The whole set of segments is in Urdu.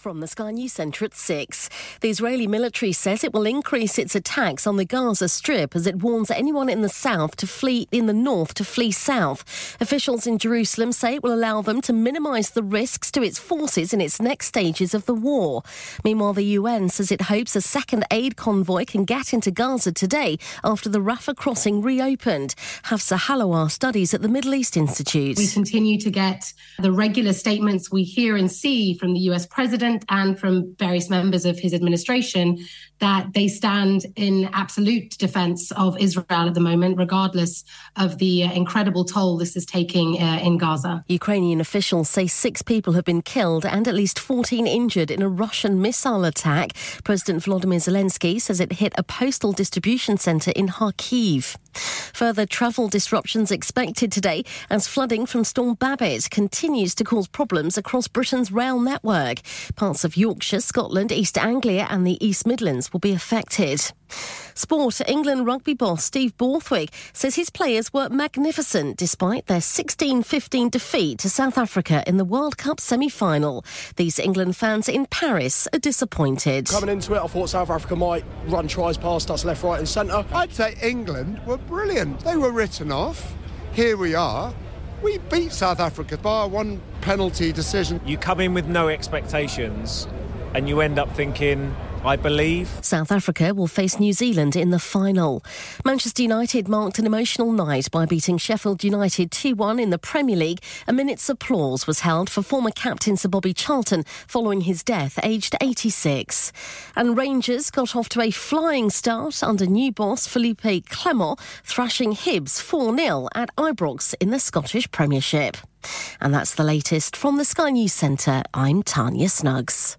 From the Sky News Centre at 6. The Israeli military says it will increase its attacks on the Gaza Strip as it warns anyone in the south to flee in the north to flee south. Officials in Jerusalem say it will allow them to minimise the risks to its forces in its next stages of the war. Meanwhile, the UN says it hopes a second aid convoy can get into Gaza today after the Rafah crossing reopened. Hafsa Halawar studies at the Middle East Institute. We continue to get the regular statements we hear and see from the US president president and from various members of his administration that they stand in absolute defense of Israel at the moment, regardless of the uh, incredible toll this is taking uh, in Gaza. Ukrainian officials say six people have been killed and at least 14 injured in a Russian missile attack. President Volodymyr Zelensky says it hit a postal distribution centre in Kharkiv. Further travel disruptions expected today as flooding from Storm Babbitt continues to cause problems across Britain's rail network. Parts of Yorkshire, Scotland, East Anglia, and the East Midlands will be affected. Sport England rugby boss Steve Borthwick says his players were magnificent despite their 16 15 defeat to South Africa in the World Cup semi final. These England fans in Paris are disappointed. Coming into it, I thought South Africa might run tries past us left, right, and centre. I'd say England were brilliant. They were written off. Here we are. We beat South Africa by one penalty decision. You come in with no expectations and you end up thinking, I believe. South Africa will face New Zealand in the final. Manchester United marked an emotional night by beating Sheffield United 2 1 in the Premier League. A minute's applause was held for former captain Sir Bobby Charlton following his death, aged 86. And Rangers got off to a flying start under new boss Philippe Clement, thrashing Hibs 4 0 at Ibrox in the Scottish Premiership. And that's the latest from the Sky News Centre. I'm Tanya Snuggs.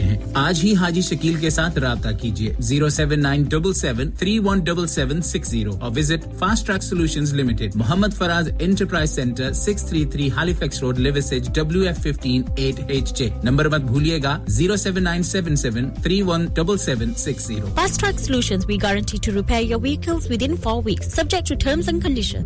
ہیں۔ سکتے ہیں۔ آج ہی حاجی شکیل کے ساتھ رابطہ کیجیے۔ Zero seven nine double seven three one double seven six zero اور visit fast track solution limited. Muhammad Faraz enterprise centre six three three Halifax road لیوسج W F fifteen eight H J. Number مت بھولیے گا۔ Zero seven nine seven seven three one double seven six zero. Fast track solution we guarantee to repair your vehicles within four weeks subject to terms and condition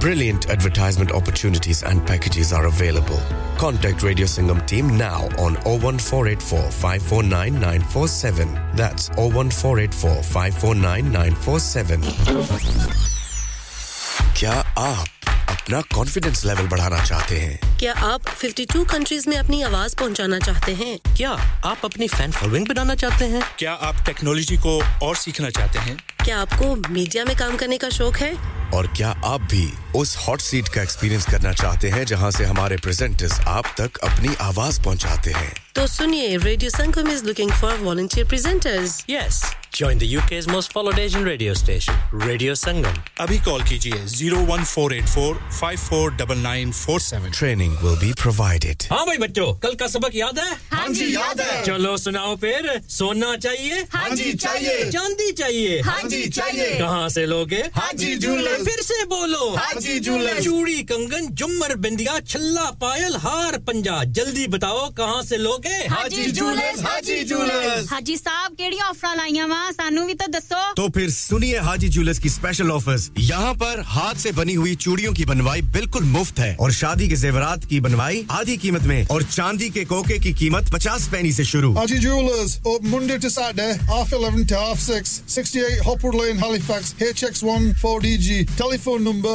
Brilliant advertisement opportunities and packages are available. Contact Radio Singham team now on 01484 That's 01484 549 کیا آپ اپنا کانفیڈینس لیول بڑھانا چاہتے ہیں کیا آپ 52 کنٹریز میں اپنی آواز پہنچانا چاہتے ہیں کیا آپ اپنی فین فالوئنگ بنانا چاہتے ہیں کیا آپ ٹیکنالوجی کو اور سیکھنا چاہتے ہیں کیا آپ کو میڈیا میں کام کرنے کا شوق ہے؟ اور کیا آپ بھی اس ہاٹ سیٹ کا ایکسپیرئنس کرنا چاہتے ہیں جہاں سے ہمارے پریزنٹرز آپ تک اپنی آواز پہنچاتے ہیں؟ تو سنیے radio Sangam is looking for volunteer presenters yes join the U K most followed Asian radio station radio Sangam ابھی کال کیجیے 01484549947 ٹریننگ ول بی پرووائڈڈ ہاں بھائی بچوں کل کا سبق یاد ہے ہاں جی یاد ہے چلو سناؤ پھر سونا چاہیے ہاں جی چاہیے چاندی چاہیے ہاں جی چاہیے کہاں سے لوگے ہاں جی جولر پھر سے بولو ہاں جی جولر چوڑی کنگن جمر بندیا چھلا پائل ہار پنجا جلدی بتاؤ کہاں سے لوگے ہاجر ہا جی جول ہاجی صاحب بھی تو ہاتھ سے بنی ہوئی چوڑیوں کی بنوائی بالکل مفت ہے اور شادی کے زیورات کی بنوائی آدھی قیمت میں اور چاندی کے کوکے کی قیمت پچاس پینی سے شروع। Number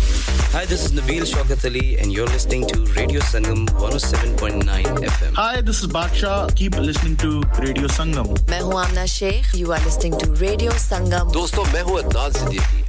Hi, this is Nabil Shaukat Ali, and you're listening to Radio Sangam 107.9 FM. Hi, this is Baksha. Keep listening to Radio Sangam. I am Amna Sheikh. You are listening to Radio Sangam. Friends, I am Adnan Siddiqui.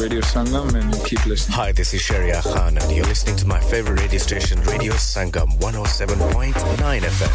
radio Sangam and keep listening hi this is Shariya Khan and you are listening to my favourite radio station radio Sangam 107.9 FM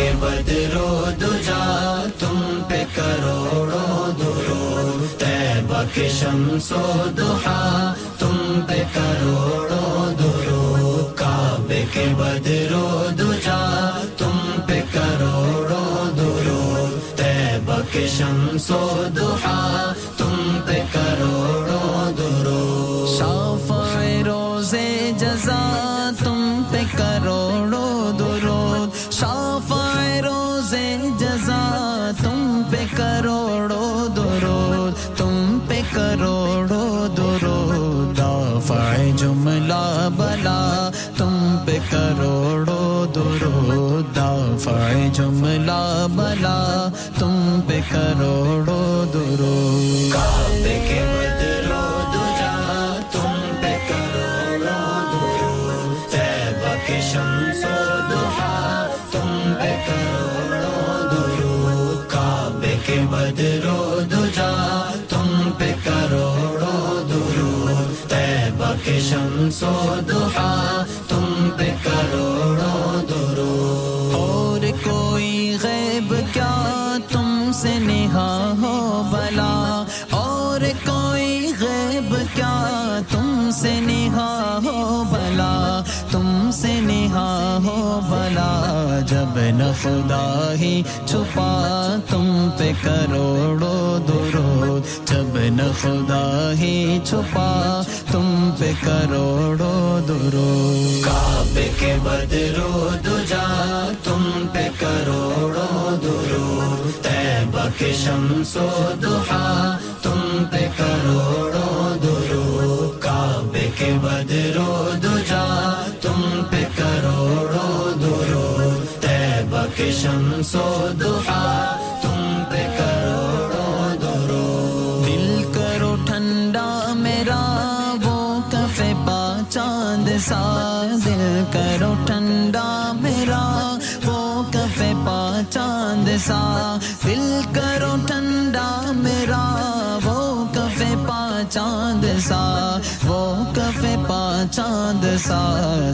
کہ بدرو دجا، تم پہ کروڑوں درو تیبہ کے شمس و دہا، تم پہ کروڑوں درو کعبے کے بدرو دجا، تم پہ کروڑوں درو تیبہ کے شمس و دہا، تم پہ کروڑوں درو درو دافع جملہ بلا، تم پہ کروڑو درو کعبے کے بدرو دجا تم پہ کروڑو درو تیبہ کے شمس و دحا تم پہ کروڑو درو کعبے کے بدرو دجا تم پہ کروڑو درو تیبہ کے شمس و دحا تنہا ہو بلا، جب نہ خدا ہی چھپا تم پہ کروڑو درود۔ جب نہ خدا ہی چھپا تم پہ کروڑو درود۔ کعب کے بدرو دجا تم پہ کروڑو درود۔ تیبہ کے شمس و دحا تم پہ کروڑو درود۔ کعب کے بدرو کہ شمس و دحا تم پہ کروڑوں درو دل کرو ٹھنڈا میرا، وہ کفے پا چاند سا۔ دل کرو ٹھنڈا میرا، وہ کفے پا چاند سا۔ دل کرو ٹھنڈا میرا، وہ کفے پا چاند چاند سا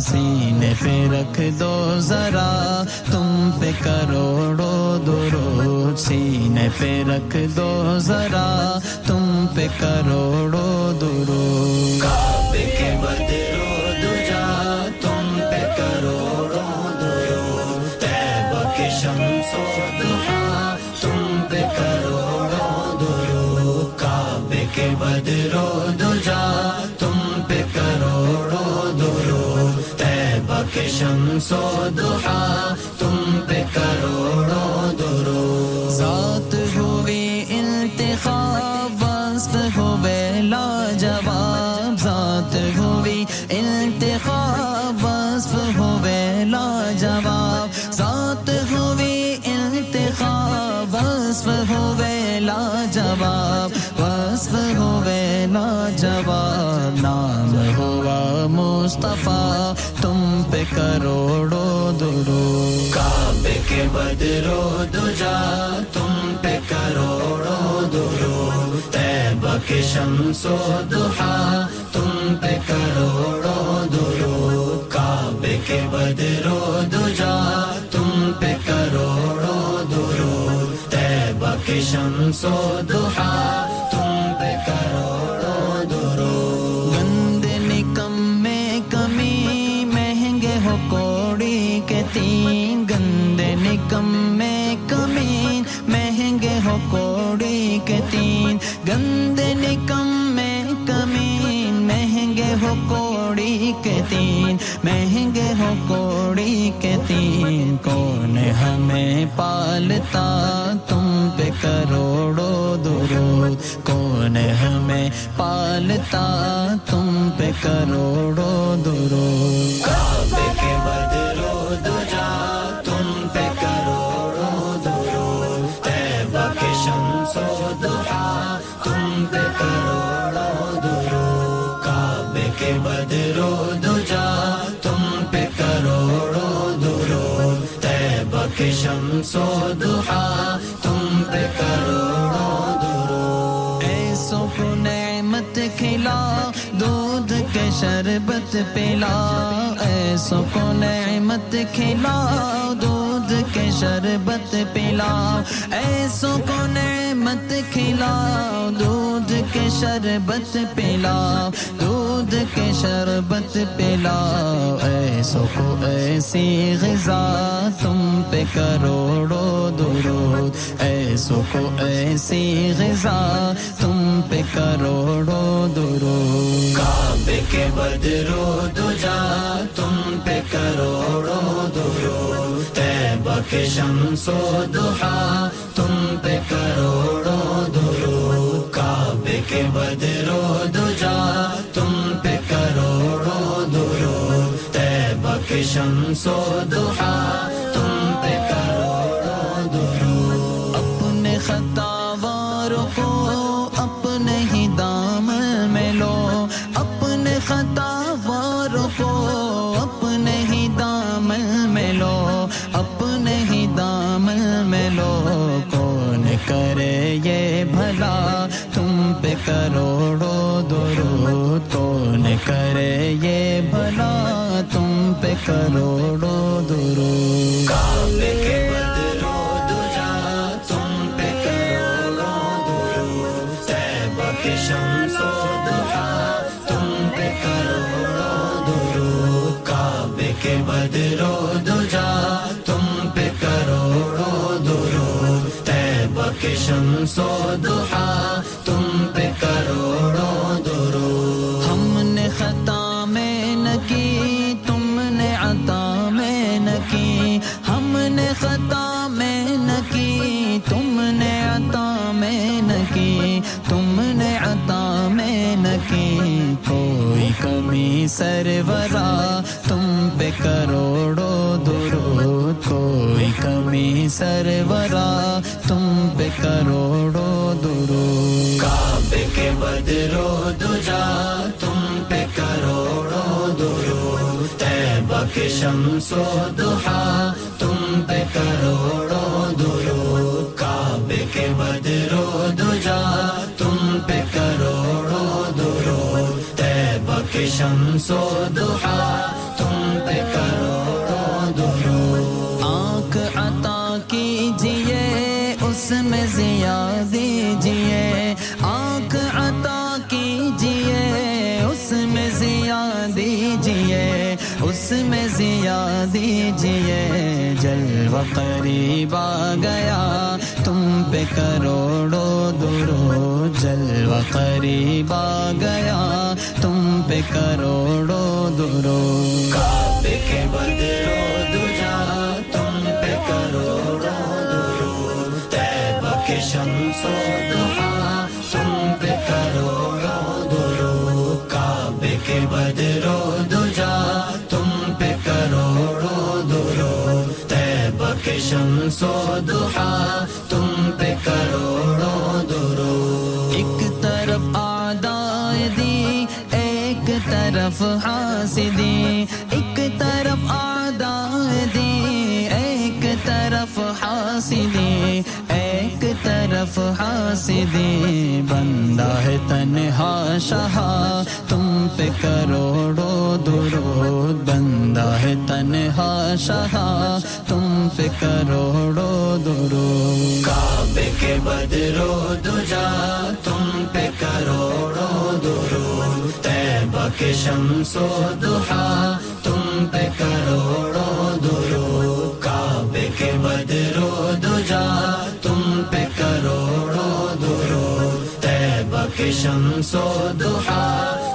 سینے پہ رکھ دو ذرا، تم پہ کروڑو درود سینے پہ رکھ دو ذرا، تم پہ کروڑو درود۔ کے بدرو دجا تم پہ کروڑو درود شمس تم پہ کروڑو درود کعبے کے بدرو شمس و دحا تم پہ کروڑوں درو۔ ذات ہوئی انتخاب، وصف ہوئے لاجواب۔ ذات ہوئی انتخاب، وصف ہوئے لاجواب۔ ذات ہوئی انتخاب، وصف ہوئے لاجواب۔ وصف ہوئے لاجواب، نام ہوا مصطفیٰ۔ پہ کروڑو درو۔ کعبے کے بدرو دجا، تم پہ کروڑو درو۔ تیب کے شمس و دحا تم پہ کروڑو درو۔ کعبے کے بدرو دجا، تم پہ کروڑو درو۔ تیب کے شمس و دحا تم پہ کروڑو کے تین مہنگے ہو کوڑی کے تین۔ کون ہمیں پالتا؟ تم پہ کروڑوں درود۔ کون ہمیں پالتا؟ تم پہ کروڑوں درود۔ شمس و دحا تم پہ کروڑوں درو اے صبح نعمت کھلا، دودھ کے شربت پلا اے صبح نعمت کھلا، دودھ خود کے شربت پلاؤ، ایسوں کو نعمت کھلاؤ، دودھ کے شربت پلاؤ، دودھ کے شربت پلاؤ، ایسوں کو ایسی غذا تم پہ کروڑو درود، ایسوں کو ایسی غذا تم پہ کروڑو درود۔ کعبے کے بدرو دجا تم پہ کروڑو شم شمس و تم پہ کروڑوں درو کعبے کے بدرو و دجا، تم پہ کروڑوں درو تیبہ کہ شمس و دحا کرے یہ بھلا تم پہ کروڑو درو کعبے کے بدرو دجا تم پہ کروڑوں درو تیبہ کے شمس و دفا تم پہ کروڑوں درو کعبے کے بدرو دجا تم پہ کروڑوں درو تیبہ کے شمس و دفا سرورا، تم پہ کروڑو درود، کوئی کمی سرورا، تم پہ کروڑو درود۔ کعب کے بدرو دجا، تم پہ کروڑو درود۔ تیبہ کے شمس و دہا، تم پہ کروڑوں شمس و دحا تم پہ کروڑوں درود آنکھ عطا کیجیے، اس میں زیا دیجیے آنکھ عطا کیجیے، اس میں زیا دیجیے اس میں زیا دیجیے وہ قریب آ گیا۔ تم پہ کروڑو درو جلوہ قریب آ گیا۔ تم پہ کروڑو درو کعبے کے بدرو تم پہ درو کے شمس تم پہ درو کعبے کے شمس و دحا تم پہ کروڑوں درو۔ ایک طرف آدائدی، ایک طرف حاسدی۔ ایک طرف آدائدی، ایک طرف حاسدی۔ ایک طرف حاسدی، بندہ ہے تنہا شہا تم پہ کروڑوں درو۔ بندہ ہے تنہا شہا پہ کروڑو درو کعبے کے بدرو دجا، تم پہ کروڑو درو تیبہ کے شمس و دحا تم پہ کروڑو درو کعبے کے بدرو دجا، تم پہ کروڑو درو تیبہ کے شمس و دحا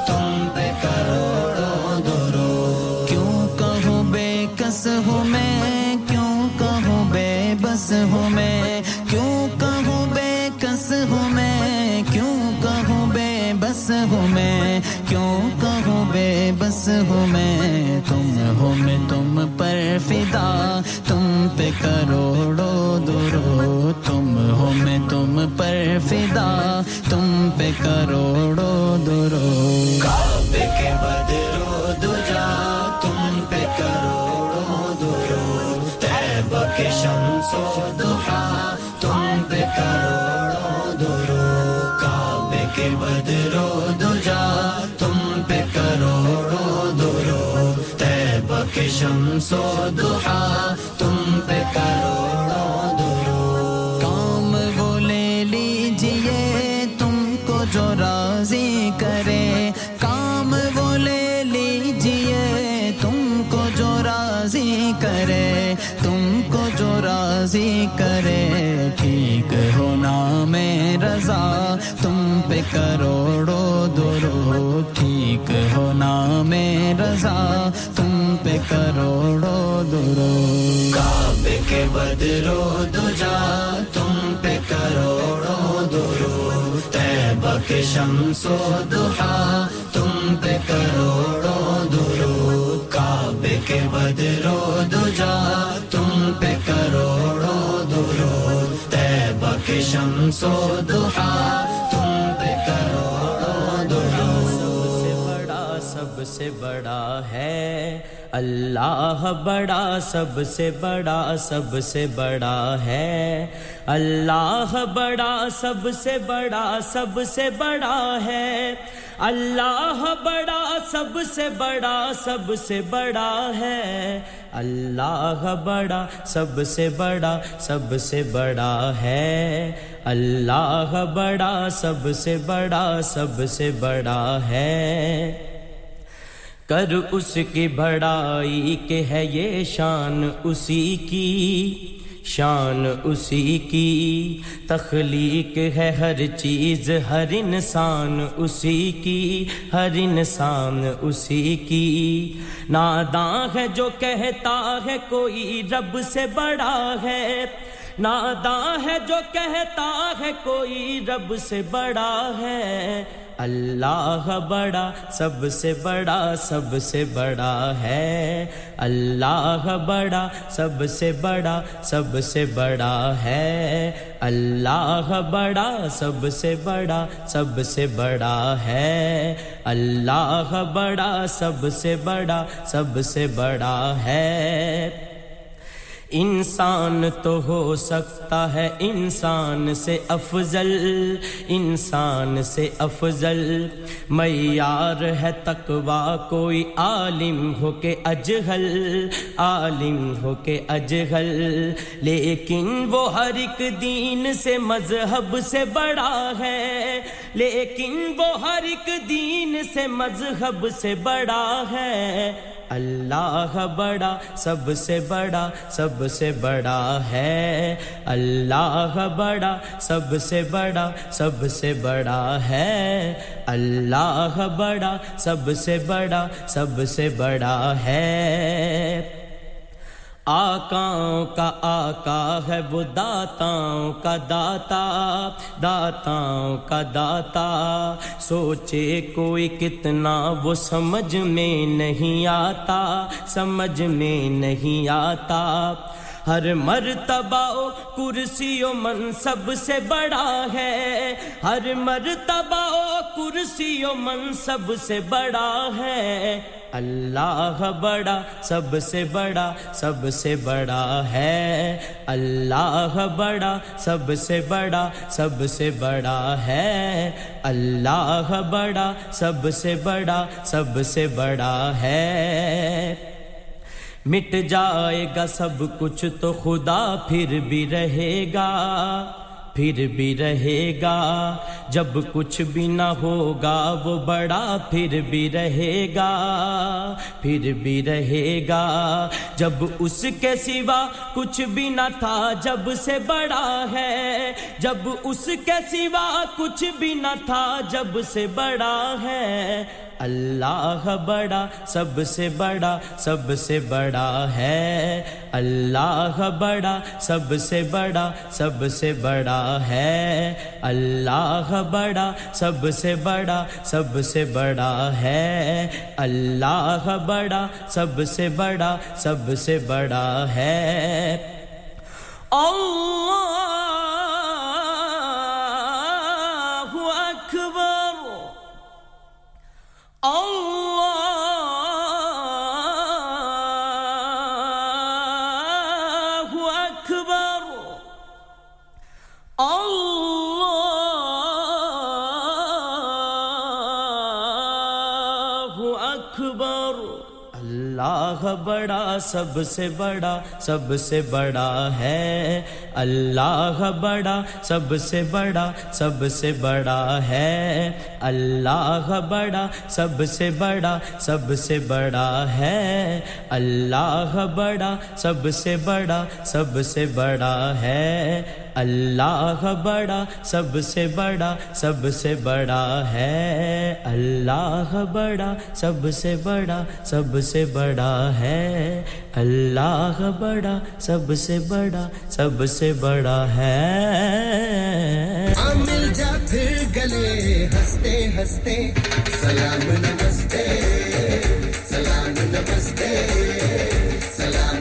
ہوں میں؟ کیوں کہوں بے کس ہوں میں؟ کیوں کہوں بے بس ہوں میں؟ کیوں کہوں بے بس ہوں میں؟ تم ہو میں تم پر فدا، تم پہ کروڑو درو تم ہو میں تم پر فدا، تم پہ کروڑو درو شمس و دہا تم پہ کروڑوں کام وہ لے لیجیے تم کو جو راضی کرے۔ کام وہ لے لیجیے تم کو جو راضی کرے۔ تم کو جو راضی کرے، ٹھیک ہونا میں رضا۔ تم پہ کروڑوں مالک ہو نام رضا، تم پہ کروڑو درو۔ کعبے کے بدرو دجا، تم پہ کروڑو درو۔ تیبہ کے شمس و دحا تم پہ کروڑو درو۔ کعبے کے بدرو دجا، تم پہ کروڑو درو۔ تیبہ کے شمس و دحا سے بڑا ہے اللہ بڑا سب سے بڑا سب سے بڑا ہے اللہ بڑا سب سے بڑا سب سے بڑا ہے اللہ بڑا سب سے بڑا سب سے بڑا ہے اللہ بڑا سب سے بڑا سب سے بڑا ہے اللہ بڑا سب سے بڑا سب سے بڑا ہے کر اس کی بڑائی کہ ہے یہ شان اسی کی، شان اسی کی۔ تخلیق ہے ہر چیز، ہر انسان اسی کی، ہر انسان اسی کی۔ ناداں ہے جو کہتا ہے کوئی رب سے بڑا ہے۔ ناداں ہے جو کہتا ہے کوئی رب سے بڑا ہے۔ اللہ بڑا، سب سے بڑا، سب سے بڑا ہے۔ اللہ بڑا، سب سے بڑا، سب سے بڑا ہے۔ اللہ بڑا، سب سے بڑا، سب سے بڑا ہے۔ اللہ بڑا، سب سے بڑا، سب سے بڑا ہے۔ انسان تو ہو سکتا ہے انسان سے افضل، انسان سے افضل۔ معیار ہے تقوا کوئی عالم ہو کے اجہل، عالم ہو کے اجہل۔ لیکن وہ ہر ایک دین سے مذہب سے بڑا ہے۔ لیکن وہ ہر ایک دین سے مذہب سے بڑا ہے۔ اللہ بڑا، سب سے بڑا، سب سے بڑا ہے۔ اللہ بڑا، سب سے بڑا، سب سے بڑا ہے۔ اللہ بڑا، سب سے بڑا، سب سے بڑا ہے۔ آکاؤں کا آقا ہے وہ داتاؤں کا داتا، داتاؤں کا داتا۔ سوچے کوئی کتنا وہ سمجھ میں نہیں آتا، سمجھ میں نہیں آتا۔ ہر مرتبہ کرسی و منصب سے بڑا ہے۔ ہر مرتبہ کرسی و منصب سے بڑا ہے۔ اللہ بڑا، سب سے بڑا، سب سے بڑا ہے۔ اللہ بڑا، سب سے بڑا، سب سے بڑا ہے۔ اللہ بڑا، سب سے بڑا، سب سے بڑا ہے۔ مٹ جائے گا سب کچھ تو خدا پھر بھی رہے گا۔ پھر بھی رہے گا۔ جب کچھ بھی نہ ہوگا، وہ بڑا پھر بھی رہے گا۔ پھر بھی رہے گا۔ جب اس کے سوا کچھ بھی نہ تھا، جب سے بڑا ہے۔ جب اس کے سوا کچھ بھی نہ تھا، جب سے بڑا ہے۔ اللہ بڑا، سب سے بڑا، سب سے بڑا ہے۔ اللہ بڑا، سب سے بڑا، سب سے بڑا ہے۔ اللہ بڑا، سب سے بڑا، سب سے بڑا ہے۔ اللہ بڑا، سب سے بڑا، سب سے بڑا ہے۔ اللہ Oh! بڑا، سب سے بڑا، سب سے بڑا ہے۔ اللہ بڑا، سب سے بڑا، سب سے بڑا ہے۔ اللہ بڑا، سب سے بڑا، سب سے بڑا ہے۔ اللہ بڑا، سب سے بڑا، سب سے بڑا ہے۔ اللہ بڑا، سب سے بڑا، سب سے بڑا ہے۔ اللہ بڑا، سب سے بڑا، سب سے بڑا ہے۔ اللہ بڑا، سب سے بڑا، سب سے بڑا ہے۔ ہاں، مل جا پھر گلے، ہنستے ہنستے۔ سلام، نمستے۔ سلام نمستے۔ سلام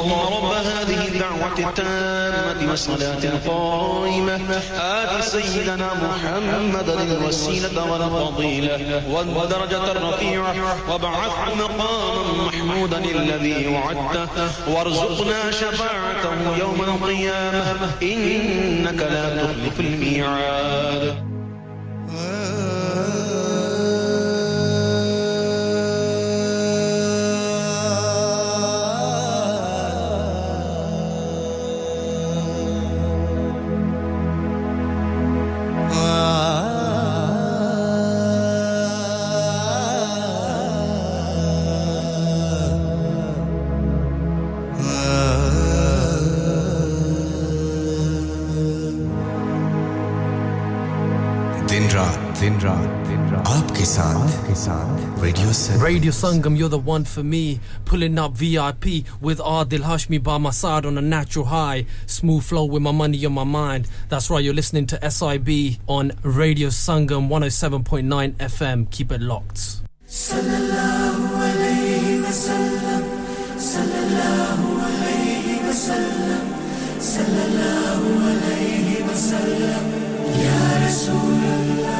اللهم رب هذه الدعوة التامة والصلاة القائمة آت سيدنا محمدا الوسيلة والفضيلة والدرجة الرفيعة. وابعثه مقاما محمودا الذي وعدته. وارزقنا شفاعته يوم القيامة. إنك لا تخلف الميعاد. Radio Sangam, you're the one for me. Pulling up VIP with Adil Hashmi by my side on a natural high. Smooth flow with my money on my mind. That's right, you're listening to SIB on Radio Sangam 107.9 FM. Keep it locked. Sallallahu wasallam. Sallallahu wasallam. Sallallahu wasallam. Ya Rasulullah.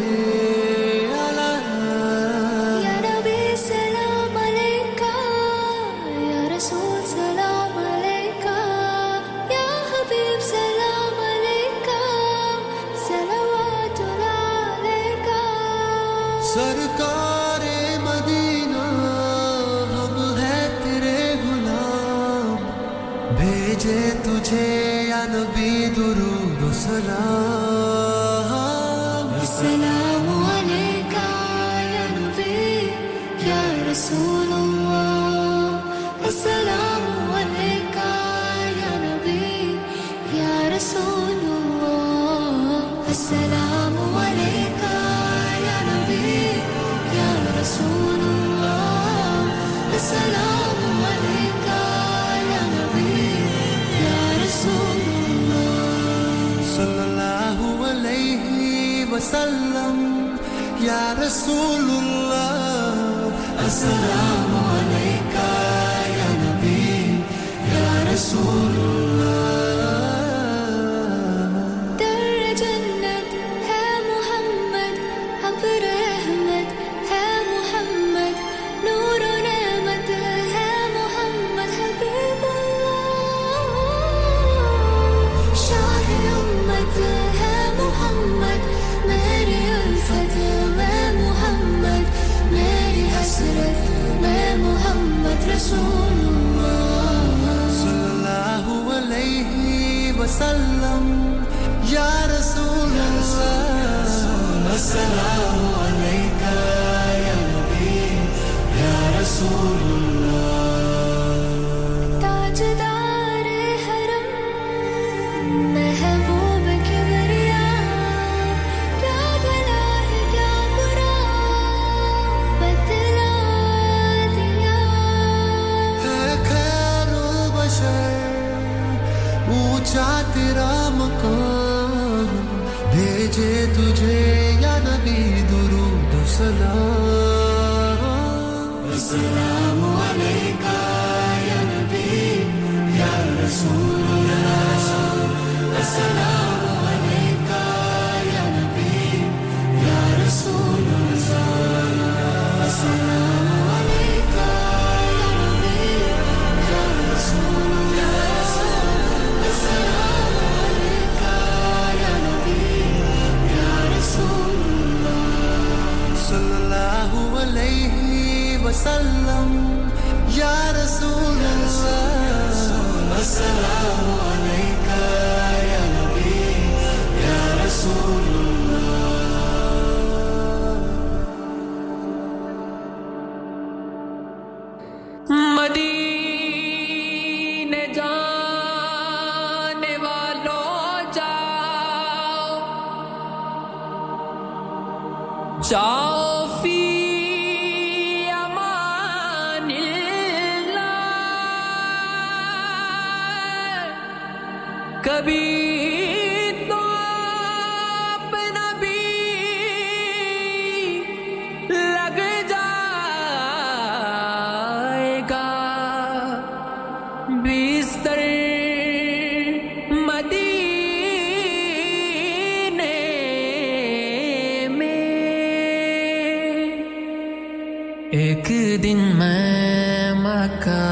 ایک دن میں مکہ،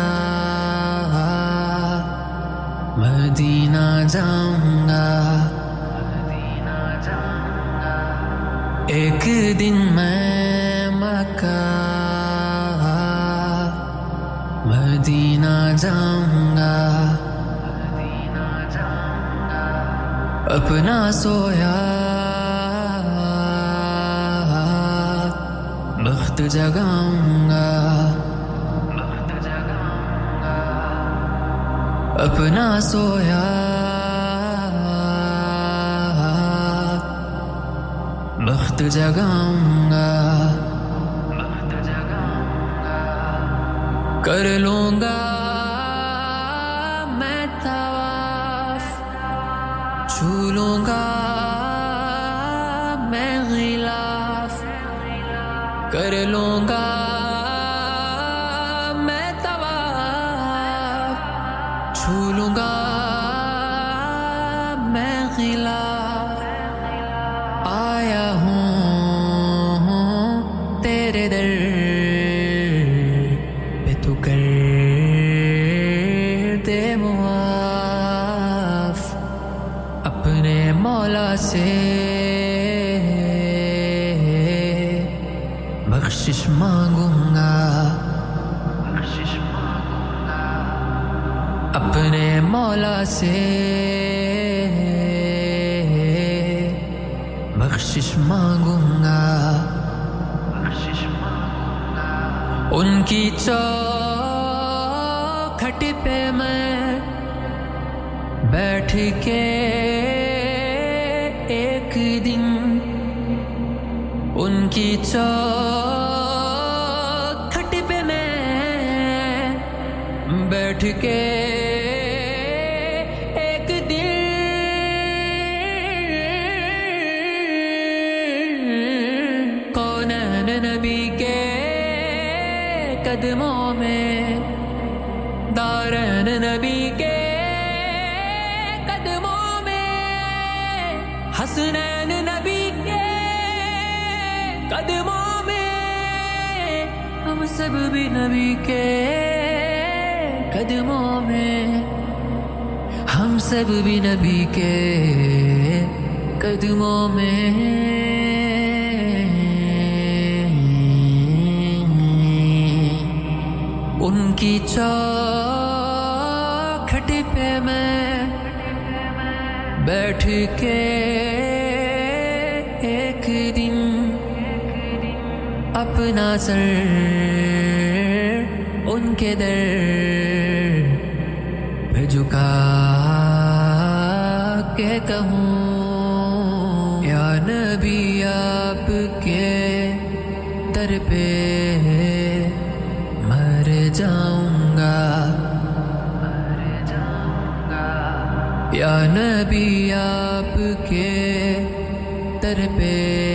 مدینہ جاؤں گا۔ ایک دن میں مکہ، مدینہ جاؤں گا۔ اپنا سویا بخت جگاؤں گا اپنا سویا بخت جگاؤں گا کر لوں گا بیٹھ کے ایک دن ان کی چوکھٹ پہ میں بیٹھ کے ایک دن نبی کے قدموں میں؟ دارن نبی کے جب بھی نبی کے قدموں میں ہم سب بھی نبی کے قدموں میں ان کی چوکھٹ پہ میں بیٹھ کے ایک دن اپنا سر کے در میں جھکا کے کہوں، یا نبی آپ کے در پہ مر جاؤں گا یا نبی آپ کے در پہ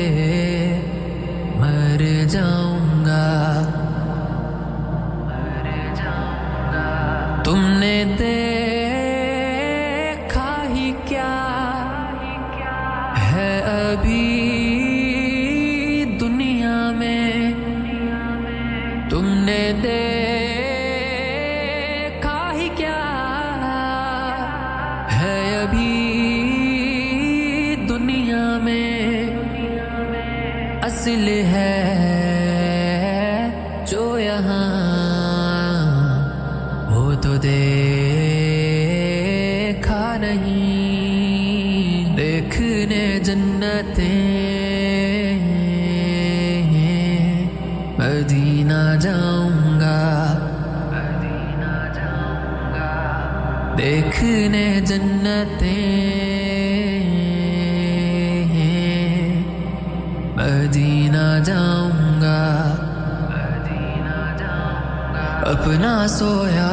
اپنا سویا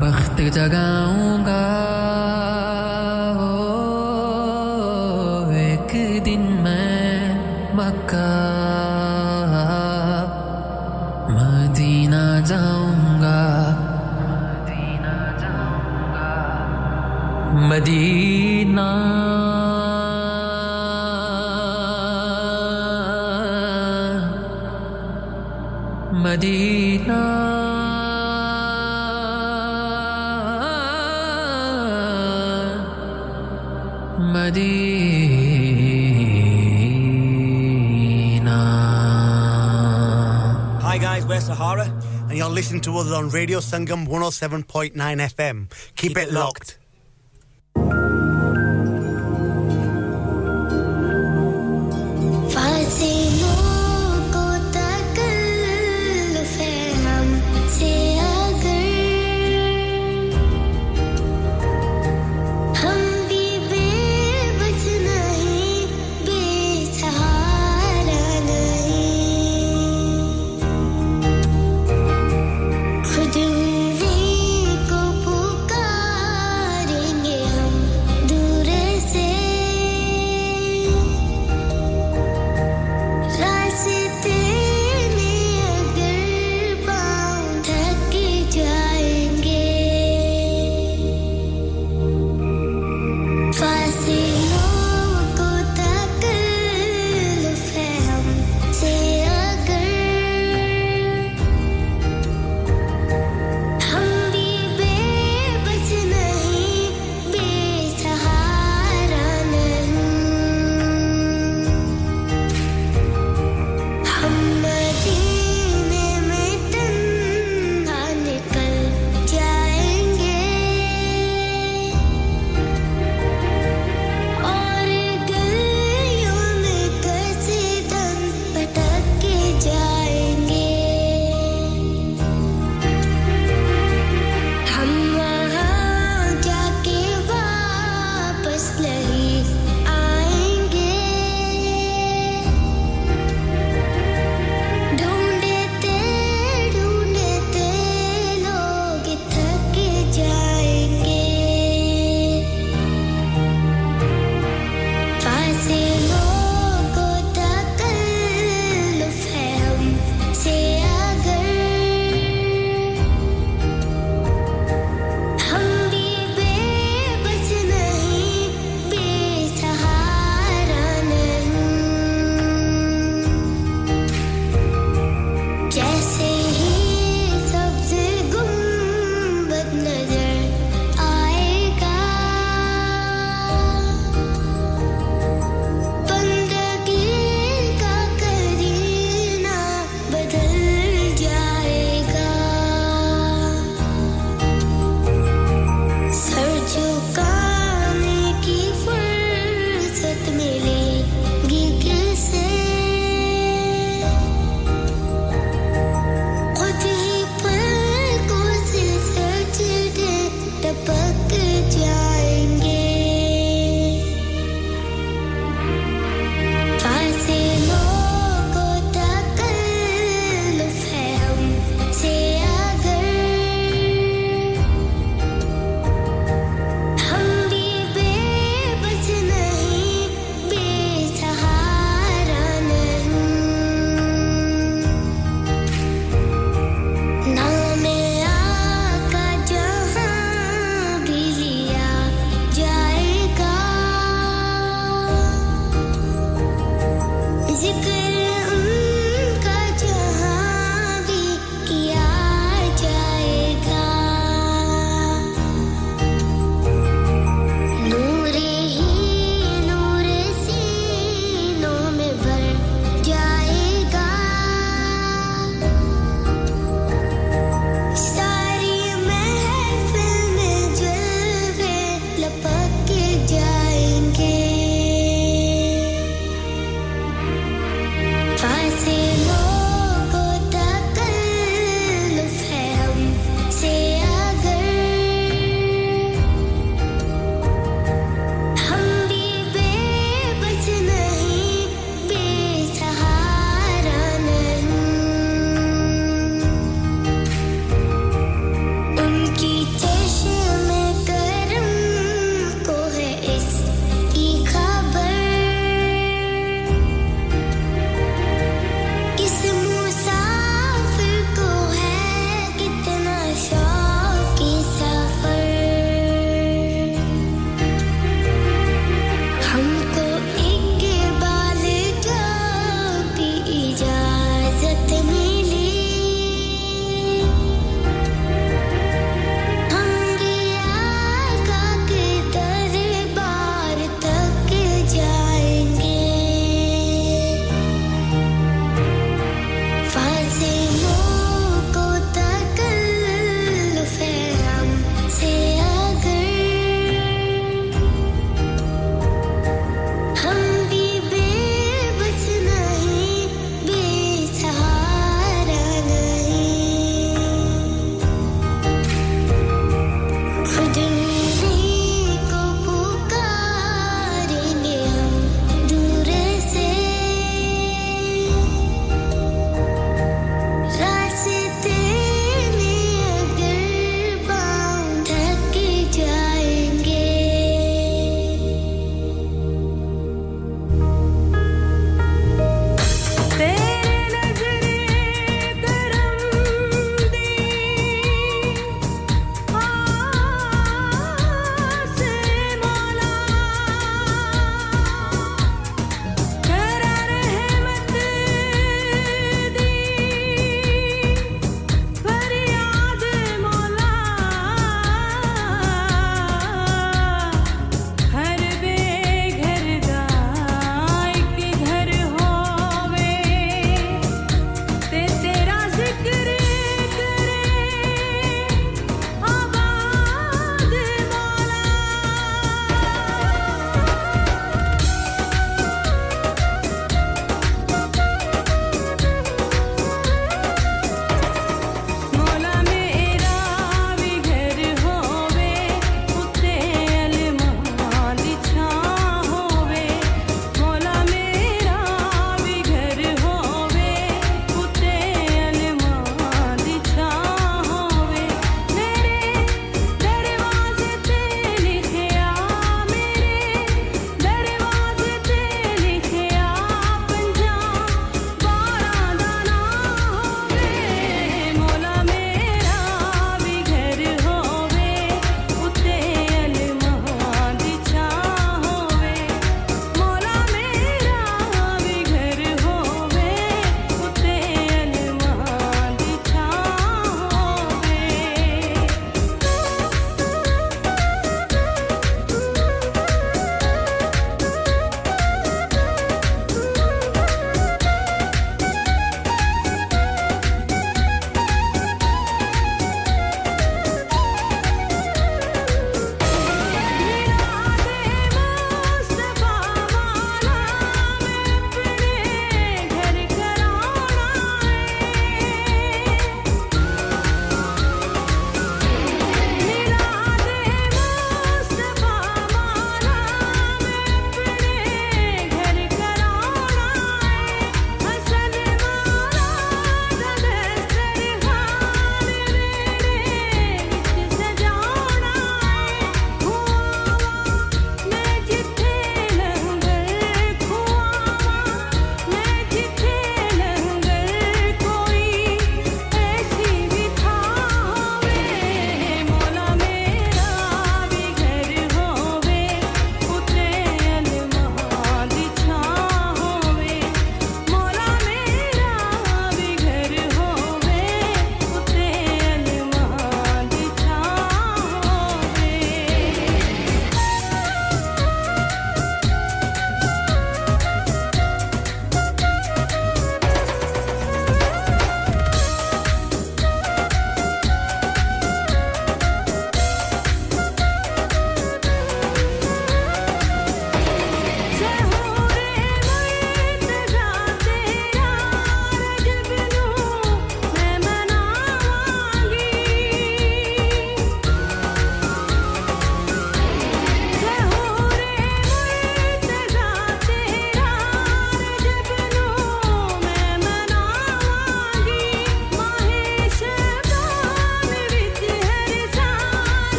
بخت جگاؤں گا Sahara, and you're listening to us on Radio Sangam 107.9 FM. Keep, Keep it locked.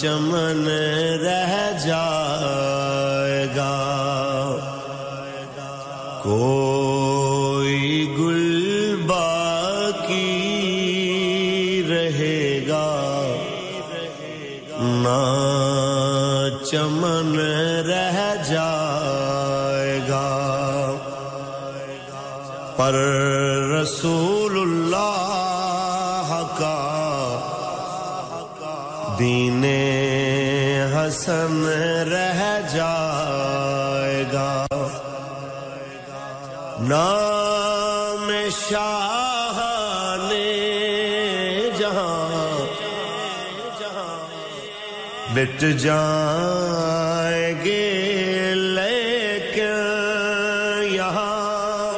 چمن رہ جائے گا۔ کو مٹ جائیں گے لیکن یہاں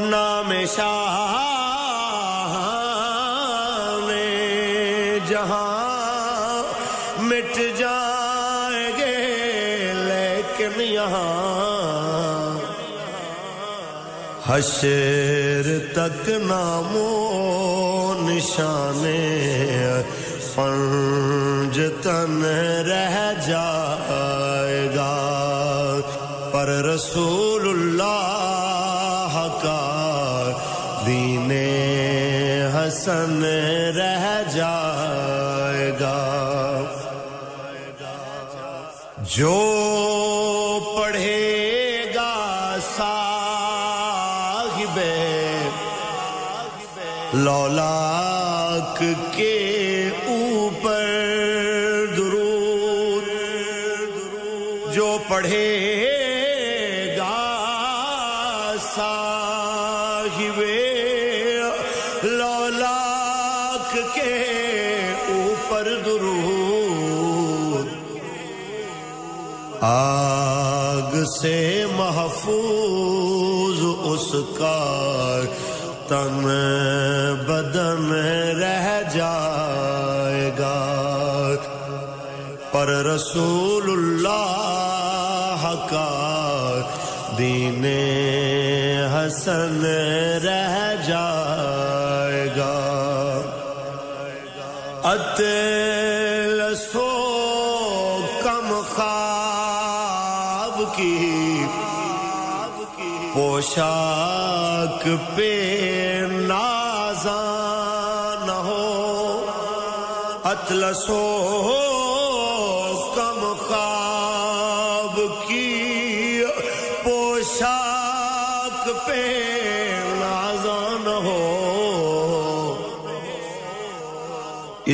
نام شاہ نے جہاں مٹ جائیں گے لیکن یہاں حشر تک نامو نشانے پنجتن رہ جائے گا۔ پر رسول اللہ کا دین حسن رہ جائے گا۔ جو پڑھے گا صاحب لولاک کے صاحب لولاک کے اوپر درود۔ آگ سے محفوظ اس کا تن بدن رہ جائے گا۔ پر رسول اللہ کا دین حسن رہ جائے گا۔ اطلسو کم خواب کی۔ پوشاک پہ نازان ہو۔ اطلسو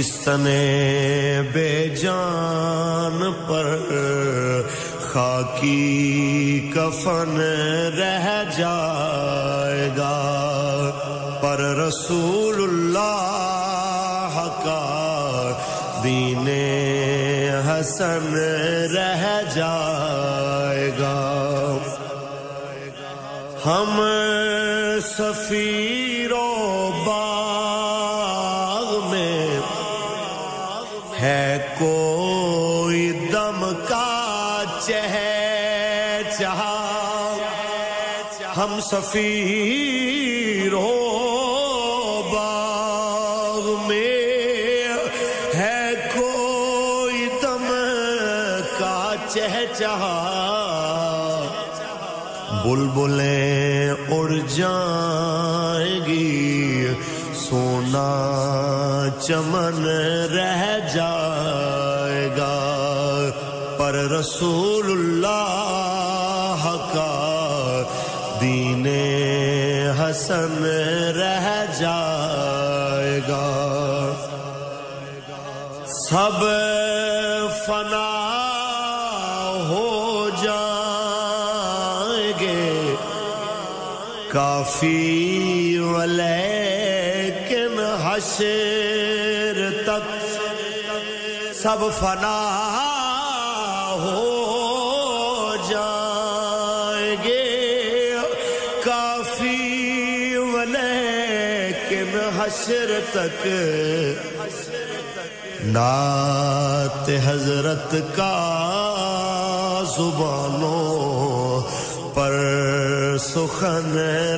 اس تنے بے جان پر خاکی کفن رہ جائے گا۔ پر رسول اللہ کا دین حسن رہ جائے گا۔ ہم سفیرو سفیر ہو باغ میں ہے کوئی دم کا چہ چہا بلبلیں اڑ جائیں گی، سونا چمن رہ جائے گا۔ پر رسول حسن رہ جائے گا۔ سب فنا ہو جائیں گے۔ کافی ولیکن حشر تک سب فنا تک نعت حضرت کا زبانوں پر سخن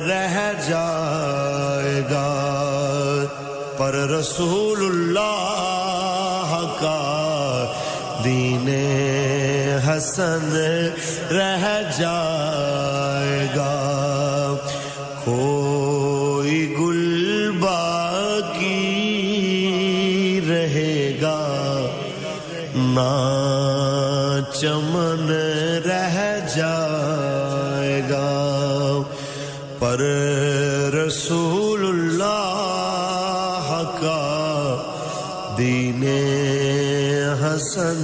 رہ جائے گا۔ پر رسول اللہ کا دین حسن رہ جائے چمن رہ جائے گا۔ پر رسول اللہ کا دین حسن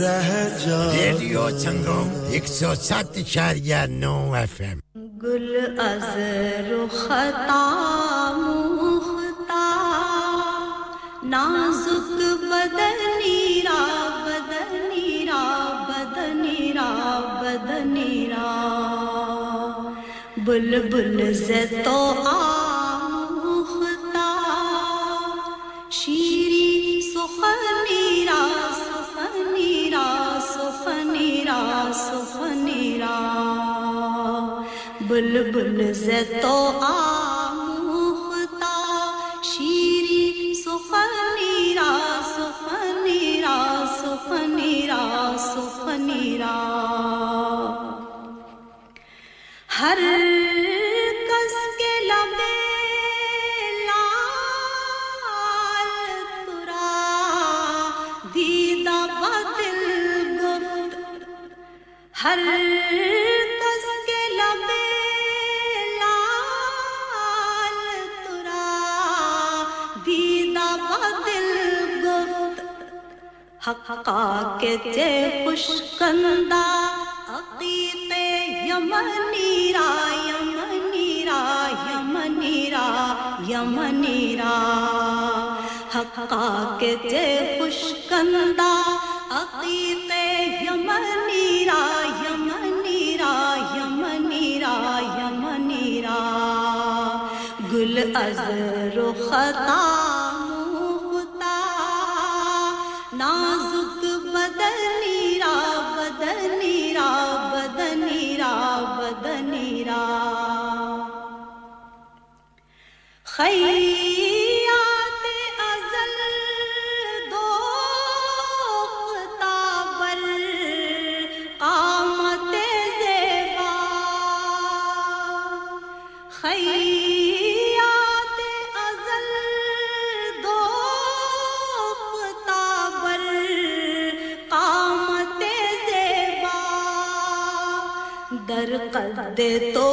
رہ جائے ریڈیو چنگم ایک سو سات اشاریہ نو ایف ایم۔ گل از خطا مختا نازک بدنی راگ بل سے تو آموختا، شیری سخنی را سخنی را سخنی را سخنی را۔ بلبل سے تو آ حقا کے تے خوشکندہ عقیق یمنی را یمنی را یمنی را یمنی را۔ حقا کے تے خوشکندہ عقیق یمنی را یمنی را یمنی را یمنی را۔ گل از رختا مختا خیات ازل دوختا بر قامت زیبا خیات ازل دوختا بر قامت زیبا در قد تو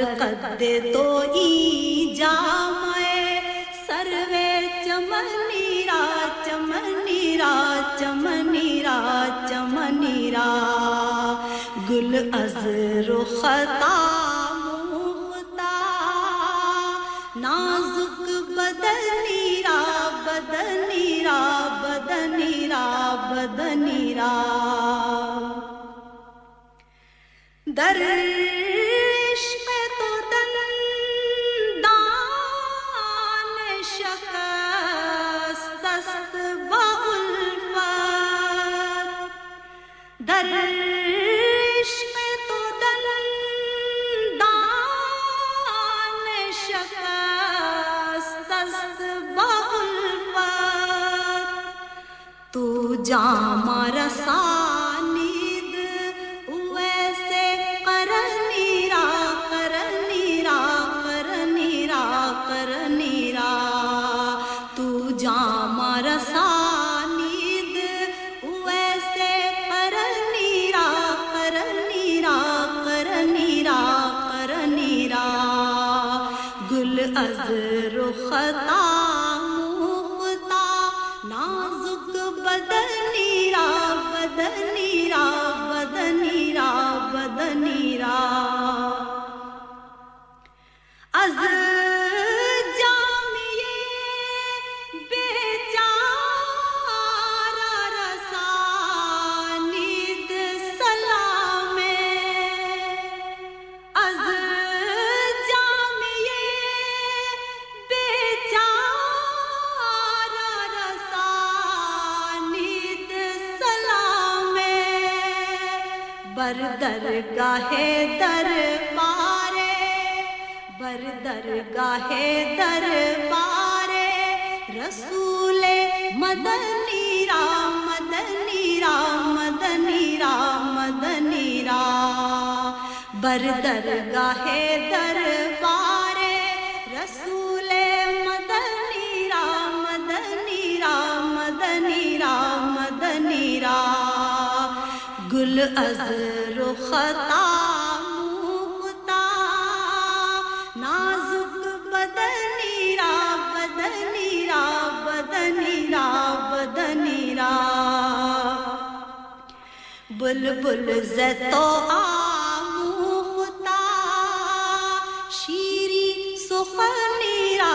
قد تو ای جامع سروے چمنی را چمنی را چمنی را چمنی را گل از رختا مختا نازک بدنی را بدنی را بدنی را بدنی را در تو درگاہ دربار بر درگاہ دربار رسول مدنی رام مدنی رام مدنی رام مدنی رام۔ بر درگاہ دربار گل ازر خطا موتا نازک بدنی را بدنی را بدنی را بدنی را بل بل زتو آموتا شیری سخنی را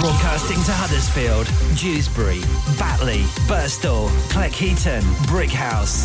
Broadcasting to Huddersfield, Dewsbury, Batley, Burstall, Cleckheaton, Brickhouse.